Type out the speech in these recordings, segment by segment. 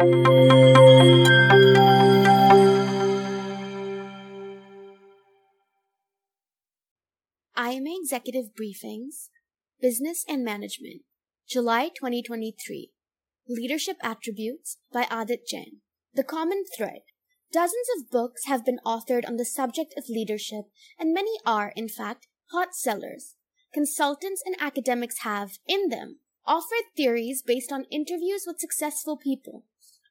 IMA Executive Briefings, Business and Management, July 2023. Leadership Attributes by Adit Jain. The Common Thread. Dozens of books have been authored on the subject of leadership, and many are, in fact, hot sellers. Consultants and academics have, in them, offered theories based on interviews with successful people.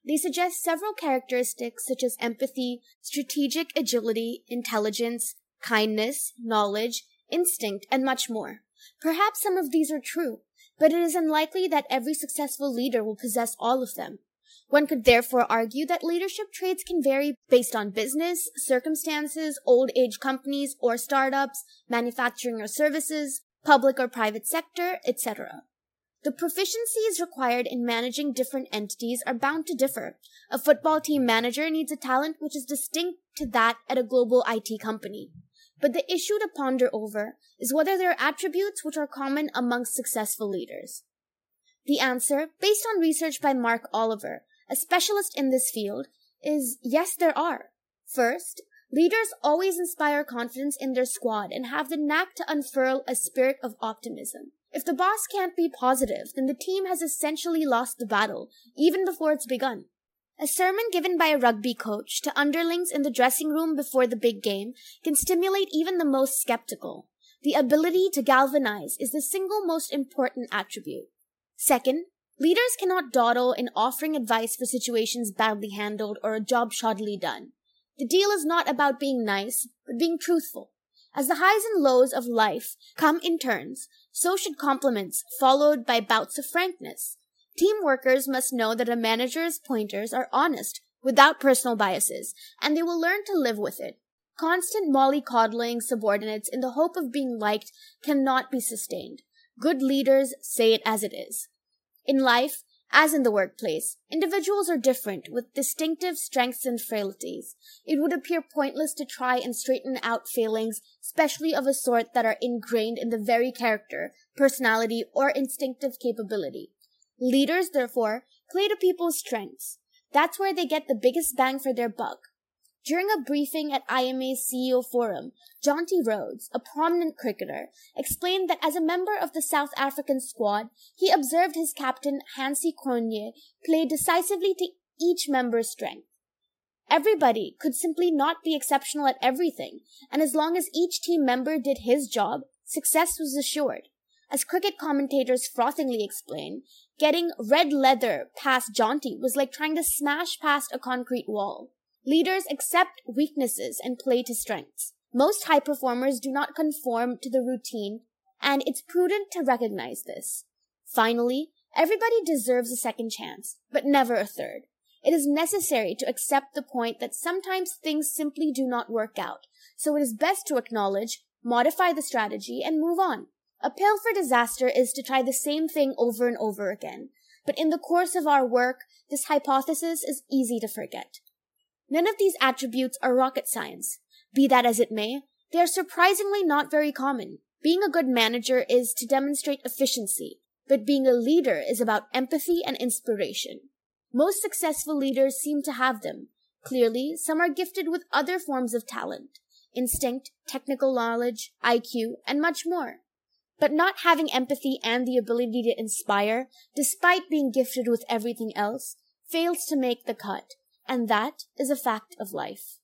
They suggest several characteristics such as empathy, strategic agility, intelligence, kindness, knowledge, instinct, and much more. Perhaps some of these are true, but it is unlikely that every successful leader will possess all of them. One could therefore argue that leadership traits can vary based on business, circumstances, old age companies or startups, manufacturing or services, public or private sector, etc. The proficiencies required in managing different entities are bound to differ. A football team manager needs a talent which is distinct to that at a global IT company. But the issue to ponder over is whether there are attributes which are common amongst successful leaders. The answer, based on research by Mark Oliver, a specialist in this field, is yes, there are. First, leaders always inspire confidence in their squad and have the knack to unfurl a spirit of optimism. If the boss can't be positive, then the team has essentially lost the battle, even before it's begun. A sermon given by a rugby coach to underlings in the dressing room before the big game can stimulate even the most skeptical. The ability to galvanize is the single most important attribute. Second, leaders cannot dawdle in offering advice for situations badly handled or a job shoddily done. The deal is not about being nice, but being truthful. As the highs and lows of life come in turns, so should compliments followed by bouts of frankness. Team workers must know that a manager's pointers are honest, without personal biases, and they will learn to live with it. Constant mollycoddling subordinates in the hope of being liked cannot be sustained. Good leaders say it as it is. In life, as in the workplace, individuals are different with distinctive strengths and frailties. It would appear pointless to try and straighten out failings, especially of a sort that are ingrained in the very character, personality, or instinctive capability. Leaders, therefore, play to people's strengths. That's where they get the biggest bang for their buck. During a briefing at IMA's CEO forum, Jonty Rhodes, a prominent cricketer, explained that as a member of the South African squad, he observed his captain Hansie Cronje play decisively to each member's strength. Everybody could simply not be exceptional at everything, and as long as each team member did his job, success was assured. As cricket commentators frothingly explain, getting red leather past Jonty was like trying to smash past a concrete wall. Leaders accept weaknesses and play to strengths. Most high performers do not conform to the routine, and it's prudent to recognize this. Finally, everybody deserves a second chance, but never a third. It is necessary to accept the point that sometimes things simply do not work out, so it is best to acknowledge, modify the strategy, and move on. A pill for disaster is to try the same thing over and over again. But in the course of our work, this hypothesis is easy to forget. None of these attributes are rocket science. Be that as it may, they are surprisingly not very common. Being a good manager is to demonstrate efficiency, but being a leader is about empathy and inspiration. Most successful leaders seem to have them. Clearly, some are gifted with other forms of talent, instinct, technical knowledge, IQ, and much more. But not having empathy and the ability to inspire, despite being gifted with everything else, fails to make the cut. And that is a fact of life.